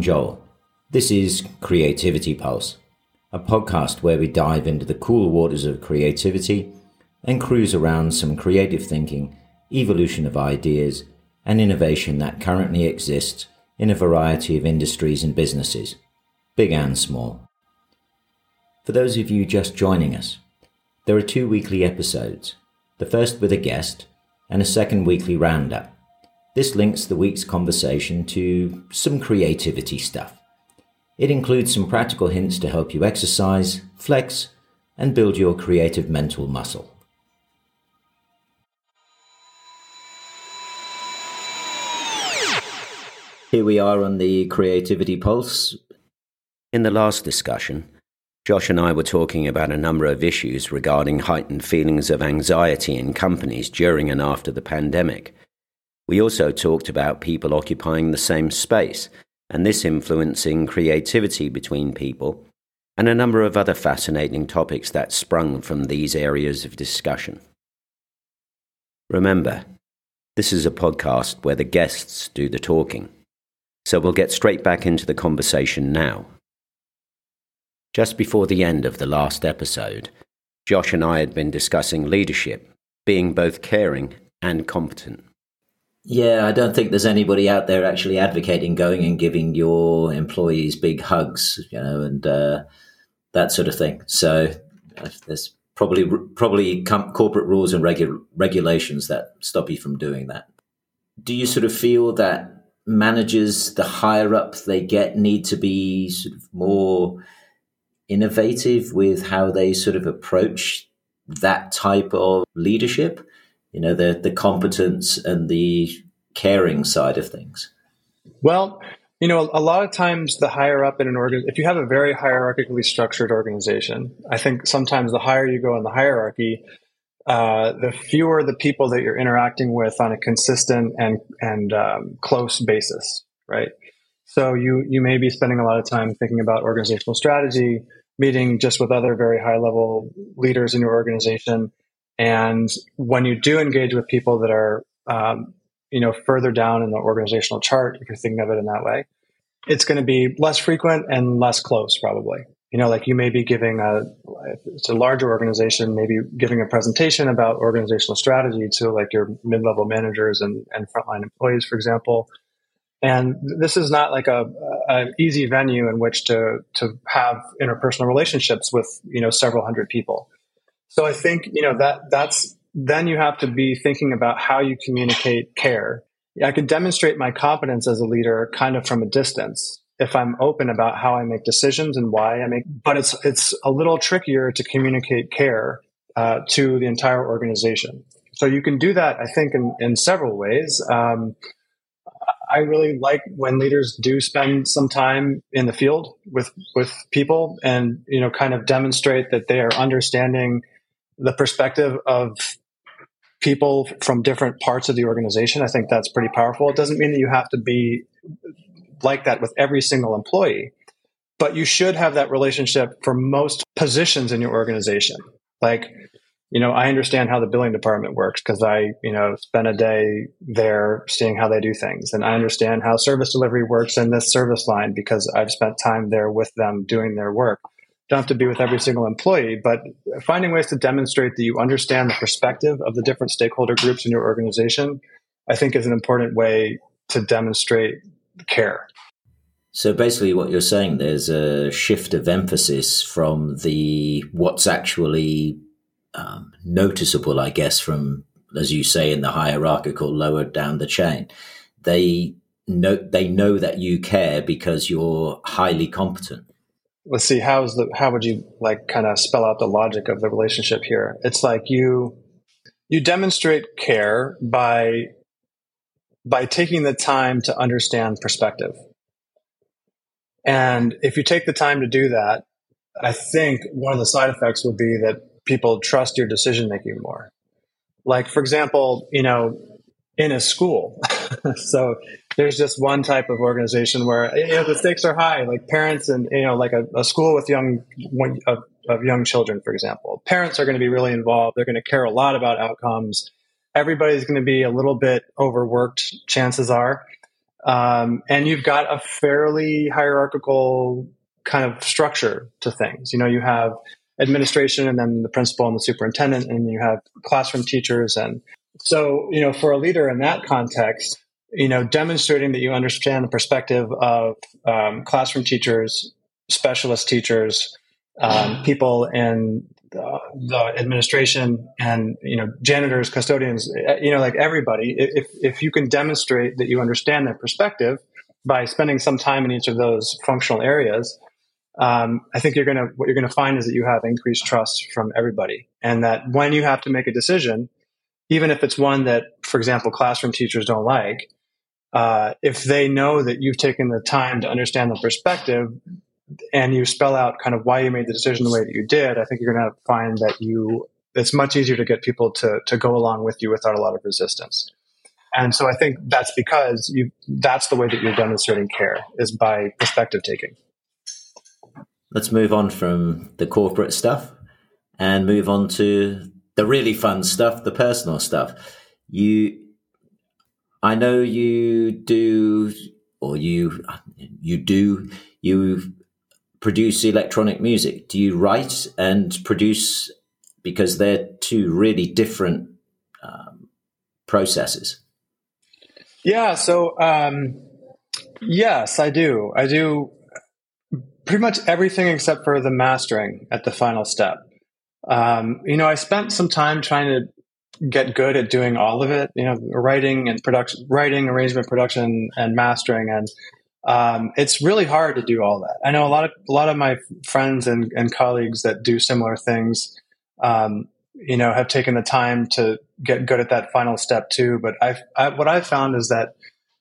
Joel. This is Creativity Pulse, a podcast where we dive into the cool waters of creativity and cruise around some creative thinking, evolution of ideas, and innovation that currently exists in a variety of industries and businesses, big and small. For those of you just joining us, there are two weekly episodes, the first with a guest and a second weekly roundup. This links the week's conversation to some creativity stuff. It includes some practical hints to help you exercise, flex, and build your creative mental muscle. Here we are on the Creativity Pulse. In the last discussion, Josh and I were talking about a number of issues regarding heightened feelings of anxiety in companies during and after the pandemic. We also talked about people occupying the same space and this influencing creativity between people, and a number of other fascinating topics that sprung from these areas of discussion. Remember, this is a podcast where the guests do the talking. So we'll get straight back into the conversation now. Just before the end of the last episode, Josh and I had been discussing leadership, being both caring and competent. Yeah, I don't think there's anybody out there actually advocating going and giving your employees big hugs, you know, and uh, that sort of thing. So uh, there's probably probably corporate rules and regu- regulations that stop you from doing that. Do you sort of feel that managers, the higher up they get, need to be sort of more innovative with how they sort of approach that type of leadership? You know, the the competence and the caring side of things. Well, you know, a lot of times the higher up in an organ, if you have a very hierarchically structured organization, I think sometimes the higher you go in the hierarchy, uh, the fewer the people that you're interacting with on a consistent and and um, close basis, right? So you you may be spending a lot of time thinking about organizational strategy, meeting just with other very high level leaders in your organization, and when you do engage with people that are um, you know further down in the organizational chart, if you're thinking of it in that way, it's going to be less frequent and less close, probably you know, like you may be giving a, it's a larger organization, maybe giving a presentation about organizational strategy to like your mid-level managers and, and frontline employees, for example. And this is not like a, an easy venue in which to, to have interpersonal relationships with, you know, several hundred people. So I think, you know, that, that's, then you have to be thinking about how you communicate care. I could demonstrate my competence as a leader kind of from a distance if I'm open about how I make decisions and why I make, but it's it's a little trickier to communicate care uh, to the entire organization. So you can do that, I think, in, in several ways. Um, I really like when leaders do spend some time in the field with with people and you know kind of demonstrate that they are understanding the perspective of people from different parts of the organization. I think that's pretty powerful. It doesn't mean that you have to be like that with every single employee, but you should have that relationship for most positions in your organization. Like, you know, I understand how the billing department works because I, you know, spent a day there seeing how they do things. And I understand how service delivery works in this service line because I've spent time there with them doing their work. Don't have to be with every single employee, but finding ways to demonstrate that you understand the perspective of the different stakeholder groups in your organization, I think is an important way to demonstrate care. So basically, what you're saying there's a shift of emphasis from the what's actually um, noticeable, I guess, from as you say in the hierarchical lower down the chain. They know they know that you care because you're highly competent. Let's see how's the how would you like kind of spell out the logic of the relationship here? It's like you you demonstrate care by by taking the time to understand perspective. And if you take the time to do that, I think one of the side effects would be that people trust your decision making more. Like, for example, you know, in a school. so there's just one type of organization where you know the stakes are high, like parents and you know, like a, a school with young of, of young children, for example. Parents are going to be really involved. They're going to care a lot about outcomes everybody's going to be a little bit overworked, chances are. Um, and you've got a fairly hierarchical kind of structure to things. You know, you have administration and then the principal and the superintendent, and you have classroom teachers. And so, you know, for a leader in that context, you know, demonstrating that you understand the perspective of um, classroom teachers, specialist teachers, um, people in the, the, administration, and you know, janitors, custodians, eh, you know, like everybody. If if you can demonstrate that you understand their perspective by spending some time in each of those functional areas, um, I think you're gonna what you're gonna find is that you have increased trust from everybody, and that when you have to make a decision, even if it's one that, for example, classroom teachers don't like, uh, if they know that you've taken the time to understand the perspective and you spell out kind of why you made the decision the way that you did, I think you're going to find that you it's much easier to get people to to go along with you without a lot of resistance. And so I think that's because you that's the way that you're demonstrating care is by perspective taking. Let's move on from the corporate stuff and move on to the really fun stuff, the personal stuff. You I know you do or you you do you produce electronic music? Do you write and produce because they're two really different um, processes? Yeah. So, um, yes, I do. I do pretty much everything except for the mastering at the final step. Um, you know, I spent some time trying to get good at doing all of it. You know, writing and production, writing, arrangement, production, and mastering, and um, it's really hard to do all that. I know a lot of a lot of my friends and, and colleagues that do similar things, um, you know, have taken the time to get good at that final step too. But I've, I, what I've found is that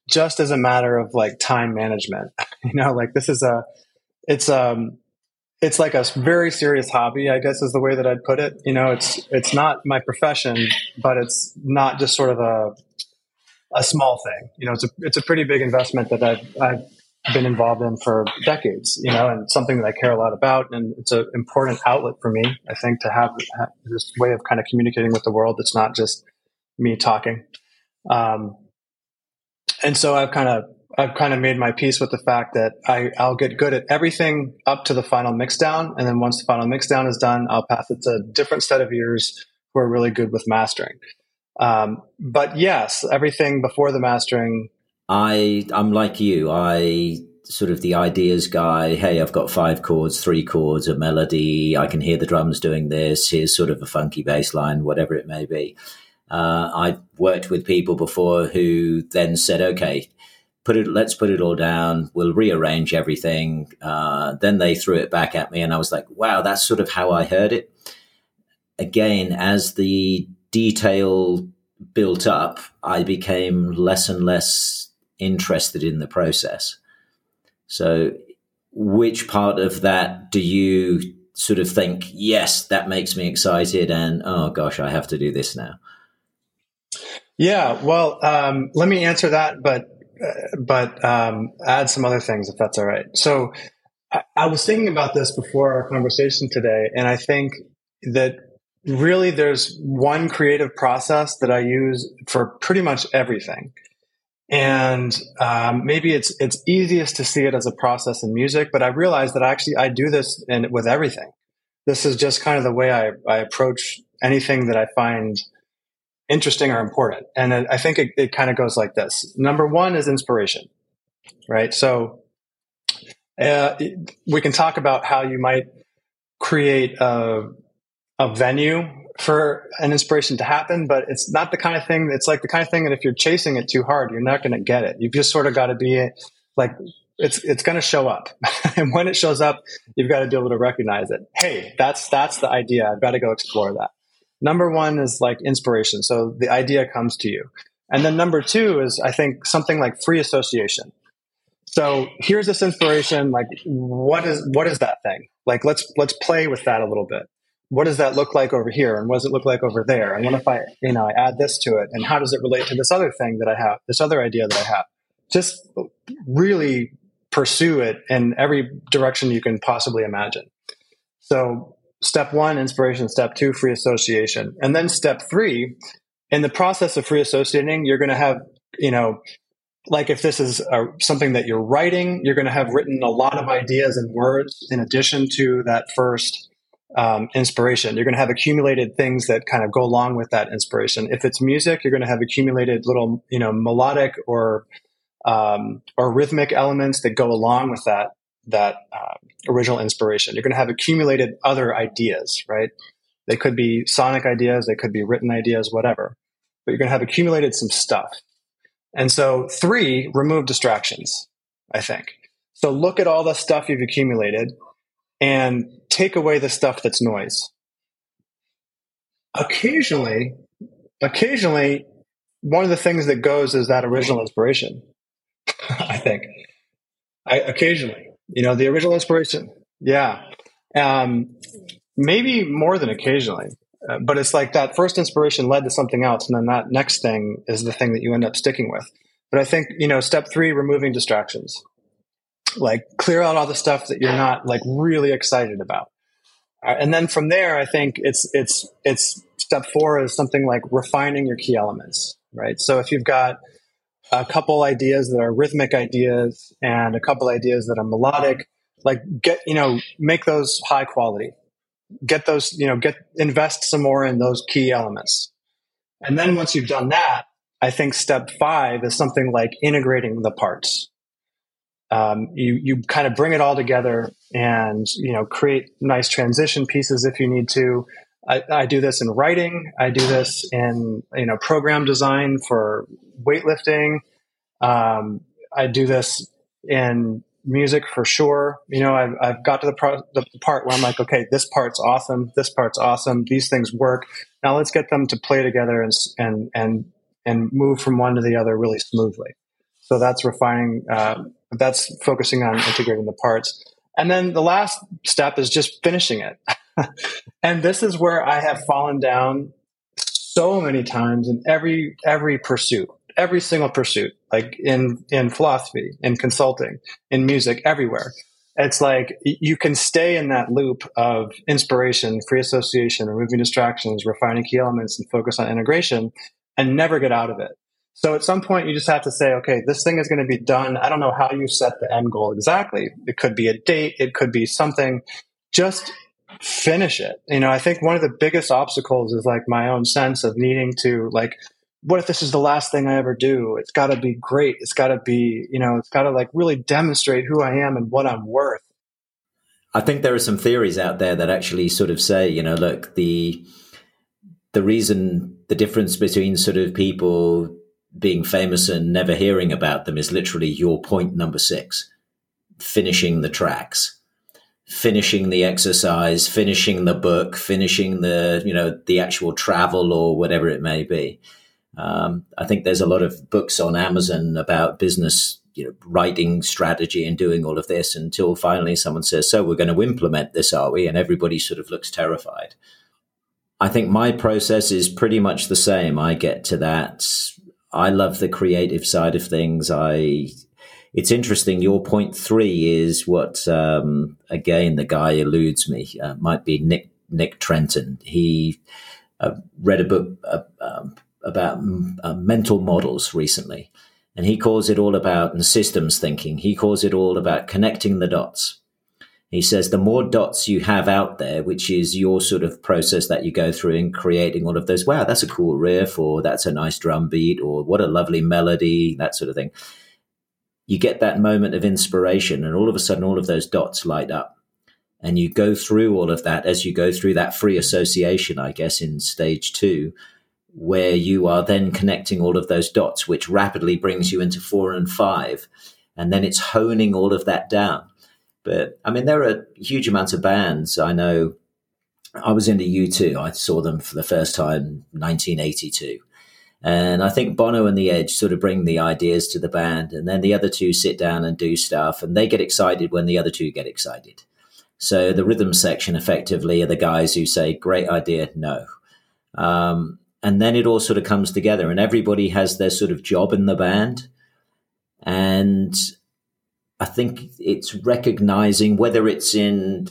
just as a matter of like time management, you know, like this is a, it's um, it's like a very serious hobby, I guess is the way that I'd put it. You know, it's it's not my profession, but it's not just sort of a a small thing. You know, it's a it's a pretty big investment that I've I've been involved in for decades. You know, and something that I care a lot about, and it's an important outlet for me. I think to have, this way of kind of communicating with the world that's not just me talking. Um, and so I've kind of I've kind of made my peace with the fact that I, I'll get good at everything up to the final mixdown, and then once the final mixdown is done, I'll pass it to a different set of ears who are really good with mastering. Um, but yes, everything before the mastering. I I'm like you. I sort of the ideas guy. Hey, I've got five chords, three chords, a melody. I can hear the drums doing this. Here's sort of a funky bass line, whatever it may be. Uh, I've worked with people before who then said, okay, put it, let's put it all down. We'll rearrange everything. Uh, then they threw it back at me, and I was like, wow, that's sort of how I heard it. Again, as the detail built up, I became less and less interested in the process. So, which part of that do you sort of think, yes, that makes me excited, and oh gosh, I have to do this now? Yeah, well, um, let me answer that, but but um, add some other things if that's all right. So, I, I was thinking about this before our conversation today, and I think that really there's one creative process that I use for pretty much everything. And um, maybe it's it's easiest to see it as a process in music, but I realize that actually I do this in, with everything. This is just kind of the way I, I approach anything that I find interesting or important. And I think it, it kind of goes like this. Number one is inspiration, right? So uh, we can talk about how you might create a a venue for an inspiration to happen, but it's not the kind of thing. It's like the kind of thing that if you're chasing it too hard, you're not going to get it. You've just sort of got to be like it's it's going to show up, and when it shows up, you've got to be able to recognize it. Hey, that's that's the idea. I've got to go explore that. Number one is like inspiration, so the idea comes to you, and then number two is I think something like free association. So here's this inspiration. Like, what is what is that thing? Like, let's let's play with that a little bit. What does that look like over here? And what does it look like over there? And what if i you know i add this to it? And how does it relate to this other thing that i have this other idea that i have? Just really pursue it in every direction you can possibly imagine. So step one inspiration step two free association and then step three in the process of free associating you're going to have you know like if this is a, something that you're writing, you're going to have written a lot of ideas and words in addition to that first um, inspiration. You're going to have accumulated things that kind of go along with that inspiration. If it's music, you're going to have accumulated little, you know, melodic or um, or rhythmic elements that go along with that that uh, original inspiration. You're going to have accumulated other ideas, right? They could be sonic ideas, they could be written ideas, whatever. But you're going to have accumulated some stuff. And so, three, remove distractions, I think. So, look at all the stuff you've accumulated and take away the stuff that's noise. Occasionally, occasionally, one of the things that goes is that original inspiration. I think. I, occasionally, you know, the original inspiration. Yeah. Um, maybe more than occasionally. Uh, but it's like that first inspiration led to something else, and then that next thing is the thing that you end up sticking with. But I think you know, step three, removing distractions. Like clear out all the stuff that you're not like really excited about, uh, and then from there, I think it's it's it's step four is something like refining your key elements, right? So if you've got a couple ideas that are rhythmic ideas and a couple ideas that are melodic, like get you know make those high quality get those, you know, get invest some more in those key elements. And then once you've done that, I think step five is something like integrating the parts. Um, you you kind of bring it all together and you know create nice transition pieces if you need to. I, I do this in writing. I do this in you know program design for weightlifting. Um, I do this in music for sure. You know, I've, I've got to the, pro- the part where I'm like, okay, this part's awesome. This part's awesome. These things work. Now let's get them to play together and, and, and, and move from one to the other really smoothly. So that's refining, uh, that's focusing on integrating the parts. And then the last step is just finishing it. and this is where I have fallen down so many times in every, every pursuit every single pursuit, like in in philosophy, in consulting, in music, everywhere. It's like you can stay in that loop of inspiration, free association, removing distractions, refining key elements, and focus on integration, and never get out of it. So at some point, you just have to say, okay, this thing is going to be done. I don't know how you set the end goal exactly. It could be a date. It could be something. Just finish it. You know, I think one of the biggest obstacles is like my own sense of needing to like what if this is the last thing I ever do? It's got to be great. It's got to be, you know, it's got to like really demonstrate who I am and what I'm worth. I think there are some theories out there that actually sort of say, you know, look, the the reason the difference between sort of people being famous and never hearing about them is literally your point number 6, finishing the tracks finishing the exercise, finishing the book, finishing the, you know, the actual travel or whatever it may be. Um, I think there's a lot of books on Amazon about business, you know, writing strategy and doing all of this until finally someone says, "So we're going to implement this, are we?" And everybody sort of looks terrified. I think my process is pretty much the same. I get to that. I love the creative side of things. I. It's interesting. Your point three is what um, again the guy eludes me. Uh, might be Nick Nick Trenton. He uh, read a book. Uh, um, about uh, mental models recently, and he calls it all about and systems thinking. He calls it all about connecting the dots. He says the more dots you have out there, which is your sort of process that you go through in creating all of those. Wow, that's a cool riff, or that's a nice drum beat, or what a lovely melody, that sort of thing. You get that moment of inspiration, and all of a sudden, all of those dots light up. And you go through all of that as you go through that free association, I guess, in stage two where you are then connecting all of those dots, which rapidly brings you into four and five. And then it's honing all of that down. But I mean, there are huge amounts of bands. I know I was into U2. I saw them for the first time 1982. And I think Bono and The Edge sort of bring the ideas to the band, and then the other two sit down and do stuff, and they get excited when the other two get excited. So the rhythm section effectively are the guys who say, Great idea, no. Um, and then it all sort of comes together and everybody has their sort of job in the band and i think it's recognizing whether it's in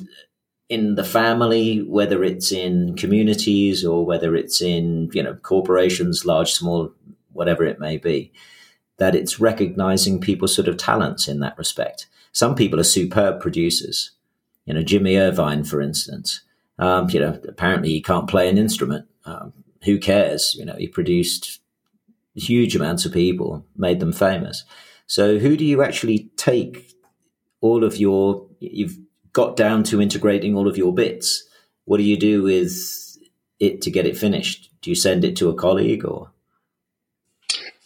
in the family whether it's in communities or whether it's in you know corporations large small whatever it may be that it's recognizing people's sort of talents in that respect. Some people are superb producers. You know, Jimmy Iovine, for instance. Um, you know, apparently he can't play an instrument. Um, who cares? You know, he produced huge amounts of people, made them famous. So, who do you actually take all of your? You've got down to integrating all of your bits. What do you do with it to get it finished? Do you send it to a colleague or?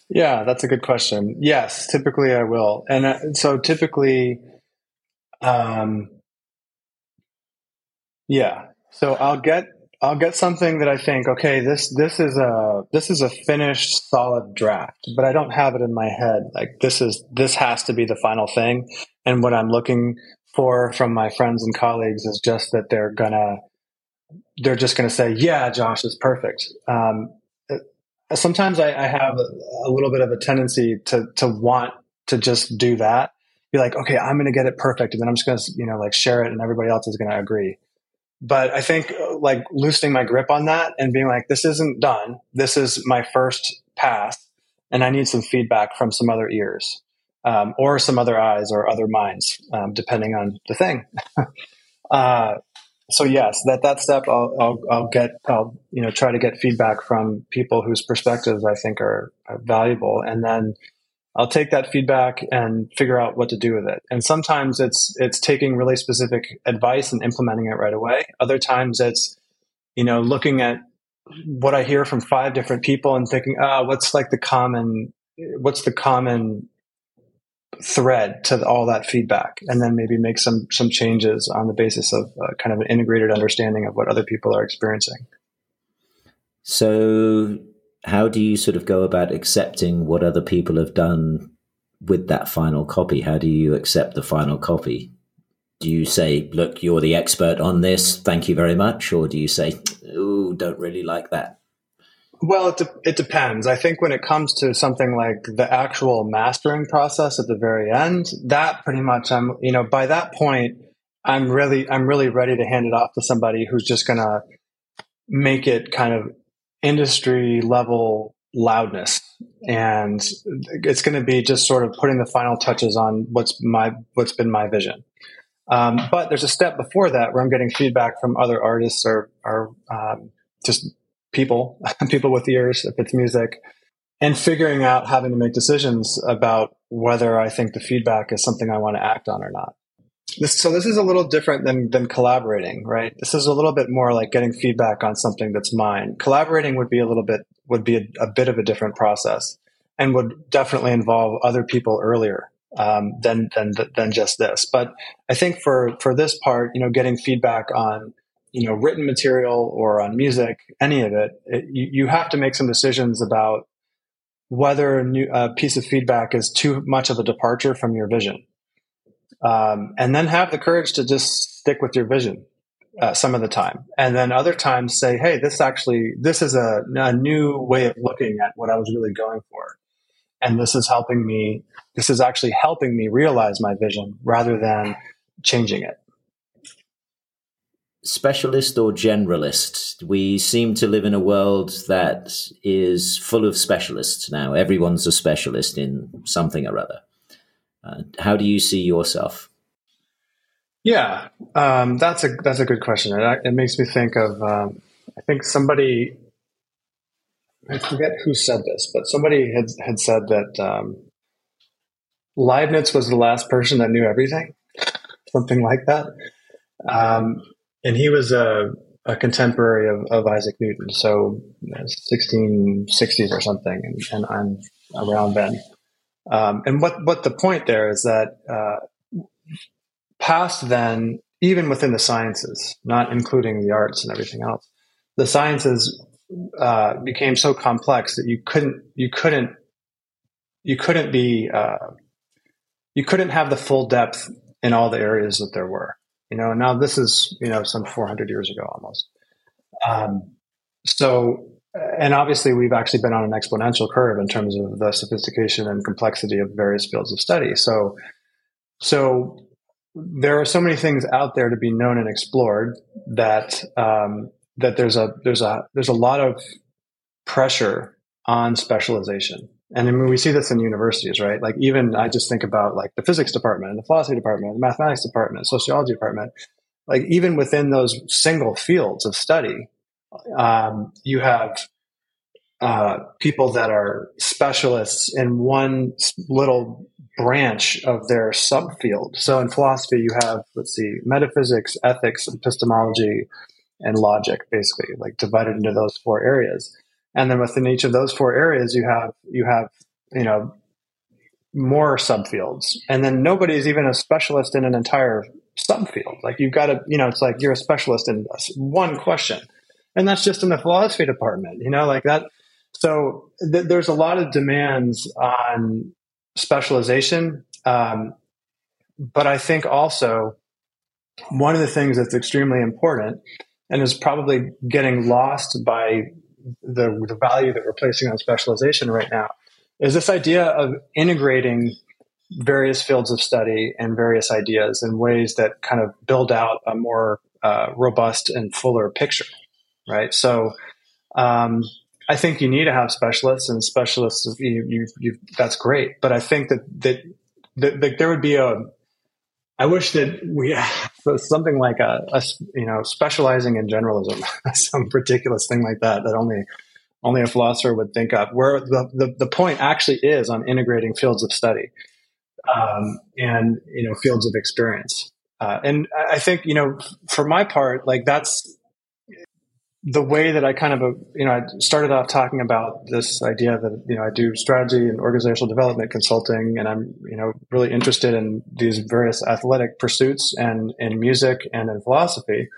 Yeah, that's a good question. Yes, typically I will. And uh, so typically, um, yeah, so I'll get I'll get something that I think, okay, this this is a this is a finished solid draft, but I don't have it in my head. Like this is this has to be the final thing. And what I'm looking for from my friends and colleagues is just that they're gonna they're just gonna say, yeah, Josh is perfect. Um, sometimes I, I have a, a, little bit of a tendency to to want to just do that. Be like, okay, I'm to get it perfect, and then I'm just to you know like share it, and everybody else is to agree. But I think like loosening my grip on that and being like, this isn't done. This is my first pass, and I need some feedback from some other ears. Um, or some other eyes or other minds, um, depending on the thing. uh, so yes, that that step I'll, I'll, I'll get I'll you know try to get feedback from people whose perspectives I think are, are, valuable, and then I'll take that feedback and figure out what to do with it. And sometimes it's it's taking really specific advice and implementing it right away. Other times it's you know looking at what I hear from five different people and thinking, ah, oh, what's like the common what's the common thread to all that feedback and then maybe make some some changes on the basis of uh, kind of an integrated understanding of what other people are experiencing. So how do you sort of go about accepting what other people have done with that final copy? How do you accept the final copy? Do you say look you're the expert on this. Thank you very much or do you say oh don't really like that well, it, de- it depends. I think when it comes to something like the actual mastering process at the very end, that pretty much I'm, you know, by that point, I'm really, I'm really ready to hand it off to somebody who's just going to make it kind of industry level loudness. And it's going to be just sort of putting the final touches on what's my, what's been my vision. Um, but there's a step before that where I'm getting feedback from other artists or, or um, just people, people with ears, if it's music, and figuring out having to make decisions about whether I think the feedback is something I want to act on or not. This, so this is a little different than than collaborating, right? This is a little bit more like getting feedback on something that's mine. Collaborating would be a little bit would be a, a bit of a different process, and would definitely involve other people earlier um, than than than just this. But I think for for this part, you know, getting feedback on you know written material or on music any of it, it you, you, have to make some decisions about whether a, new, a, piece of feedback is too much of a departure from your vision. Um, and then have the courage to just stick with your vision uh, some of the time. And then other times say hey this actually this is a, a new way of looking at what i was really going for. And this is helping me this is actually helping me realize my vision rather than changing it specialist or generalist? We seem to live in a world that is full of specialists now. Everyone's a specialist in something or other. Uh, how do you see yourself? Yeah, um, that's a that's a good question. It, it makes me think of um, I think somebody I forget who said this, but somebody had had said that um, Leibniz was the last person that knew everything, something like that. Um, and he was a, a contemporary of, of, Isaac Newton, so 1660s or something, and, and I'm around then. Um, and what what the point there is that uh, past then, even within the sciences, not including the arts and everything else, the sciences uh, became so complex that you couldn't you couldn't you couldn't be uh, you couldn't have the full depth in all the areas that there were. You know, now this is you know some 400 years ago almost. Um, so, and obviously we've actually been on an exponential curve in terms of the sophistication and complexity of various fields of study. So, so there are so many things out there to be known and explored that um, that there's a there's a there's a lot of pressure on specialization And I mean, we see this in universities, right? Like even I just think about like the physics department and the philosophy department, the mathematics department, sociology department. Like even within those single fields of study, um, you have uh, people that are specialists in one little branch of their subfield. So in philosophy, you have, let's see, metaphysics, ethics, epistemology, and logic, basically, like divided into those four areas. And then within each of those four areas, you have, you have, you know, more subfields. And then nobody's even a specialist in an entire subfield. Like you've got to, you know, it's like you're a specialist in one question. And that's just in the philosophy department, you know, like that. So th- there's a lot of demands on specialization. Um, but I think also one of the things that's extremely important and is probably getting lost by the, the value that we're placing on specialization right now is this idea of integrating various fields of study and various ideas in ways that kind of build out a more uh, robust and fuller picture, right? So, um, I think you need to have specialists, and specialists, you, you, you, that's great. But I think that, that that, that there would be a. I wish that we something like a, a, you know specializing in generalism, some ridiculous thing like that that only only a philosopher would think of. Where the, the, the point actually is on integrating fields of study um, and you know fields of experience. Uh, and I think you know for my part, like that's the way that I kind of, uh, you know, I started off talking about this idea that, you know, I do strategy and organizational development consulting, and I'm, you know, really interested in these various athletic pursuits and in music and in philosophy.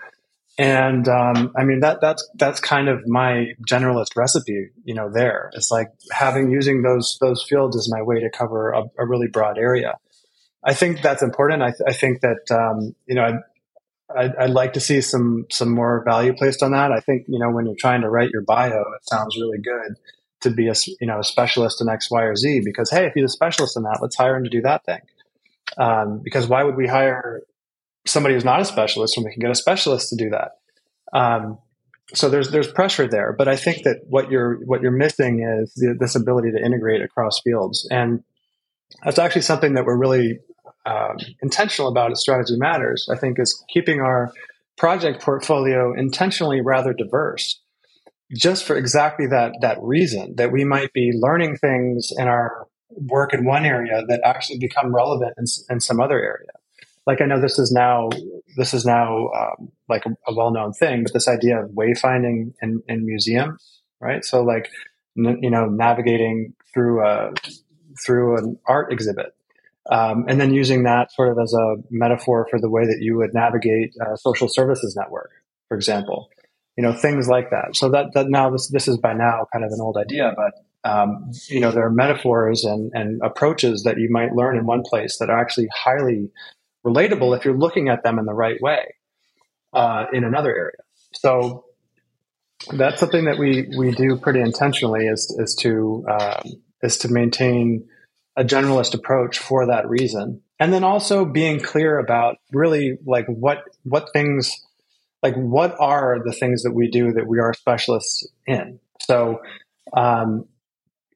And um, I mean that that's that's kind of my generalist recipe, you know. There, it's like having using those those fields as my way to cover a, a really broad area. I think that's important. I, th- I think that um, you know I'd, I'd, like to see some some more value placed on that. I think you know when you're trying to write your bio, it sounds really good to be a you know a specialist in X, Y, or Z. Because hey, if he's a specialist in that, let's hire him to do that thing. Um, because why would we hire somebody who's not a specialist when we can get a specialist to do that? Um, so there's there's pressure there, but I think that what you're what you're missing is the, this ability to integrate across fields, and that's actually something that we're really um, intentional about at Strategy Matters, I think, is keeping our project portfolio intentionally rather diverse, just for exactly that that reason that we might be learning things in our work in one area that actually become relevant in, in some other area. Like I know this is now this is now um, like a, a well known thing, but this idea of wayfinding in, in museums, right? So like n- you know navigating through a through an art exhibit um, and then using that sort of as a metaphor for the way that you would navigate a social services network, for example, you know, things like that. So that, that now this, this is by now kind of an old idea, but, um, you know, there are metaphors and, and approaches that you might learn in one place that are actually highly relatable if you're looking at them in the right way, uh, in another area. So that's something that we, we do pretty intentionally is, is to, um, is to maintain, a generalist approach for that reason. And then also being clear about really like what what things like what are the things that we do that we are specialists in. So um,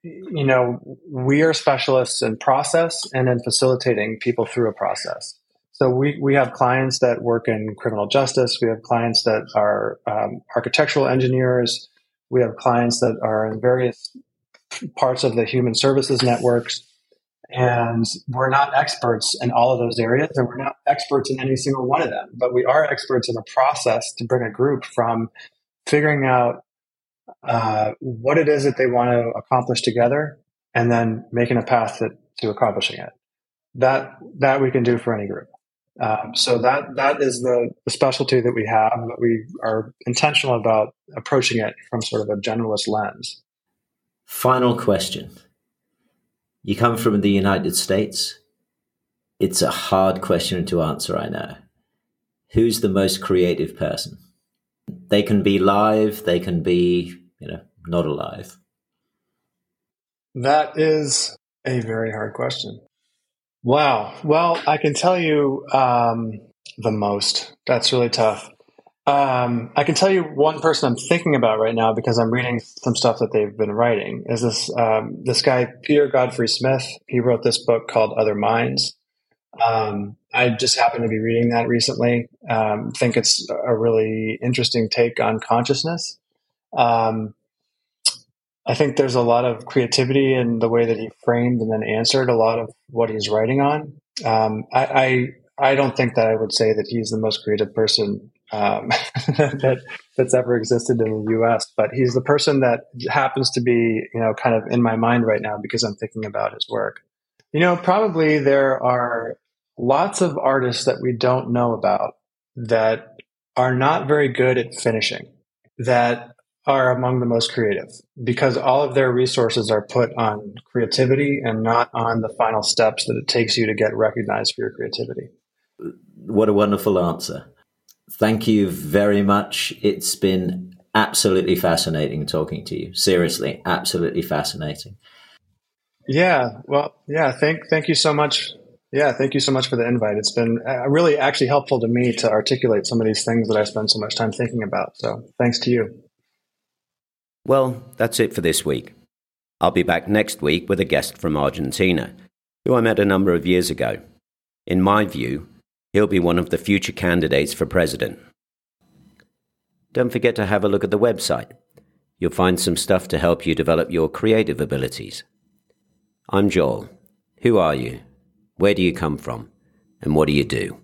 you know, we are specialists in process and in facilitating people through a process. So we, we have clients that work in criminal justice. We have clients that are um, architectural engineers. We have clients that are in various parts of the human services networks. And we're not experts in all of those areas, and we're not experts in any single one of them, but we are experts in a process to bring a group from figuring out uh, what it is that they want to accomplish together and then making a path to, to accomplishing it. That, that we can do for any group. Um, so that that is the, the specialty that we have, but we are intentional about approaching it from sort of a generalist lens. Final question. You come from the United States. It's a hard question to answer, I know. Who's the most creative person? They can be live, they can be, you know, not alive. That is a very hard question. Wow. Well, I can tell you um, the most. That's really tough. Um, I can tell you one person I'm thinking about right now because I'm reading some stuff that they've been writing. Is this um, this guy Peter Godfrey Smith? He wrote this book called Other Minds. Um, I just happened to be reading that recently. Um, think it's a really interesting take on consciousness. Um, I think there's a lot of creativity in the way that he framed and then answered a lot of what he's writing on. Um, I, I, I don't think that I would say that he's the most creative person um, that that's ever existed in the U.S. But he's the person that happens to be, you know, kind of in my mind right now because I'm thinking about his work. You know, probably there are lots of artists that we don't know about that are not very good at finishing, that are among the most creative because all of their resources are put on creativity and not on the final steps that it takes you to get recognized for your creativity. What a wonderful answer. Thank you very much. It's been absolutely fascinating talking to you. Seriously, absolutely fascinating. Yeah, well, yeah, thank thank you so much. Yeah, thank you so much for the invite. It's been uh, really actually helpful to me to articulate some of these things that I spend so much time thinking about. So, thanks to you. Well, that's it for this week. I'll be back next week with a guest from Argentina, who I met a number of years ago. In my view, He'll be one of the future candidates for president. Don't forget to have a look at the website. You'll find some stuff to help you develop your creative abilities. I'm Joel. Who are you? Where do you come from? And what do you do?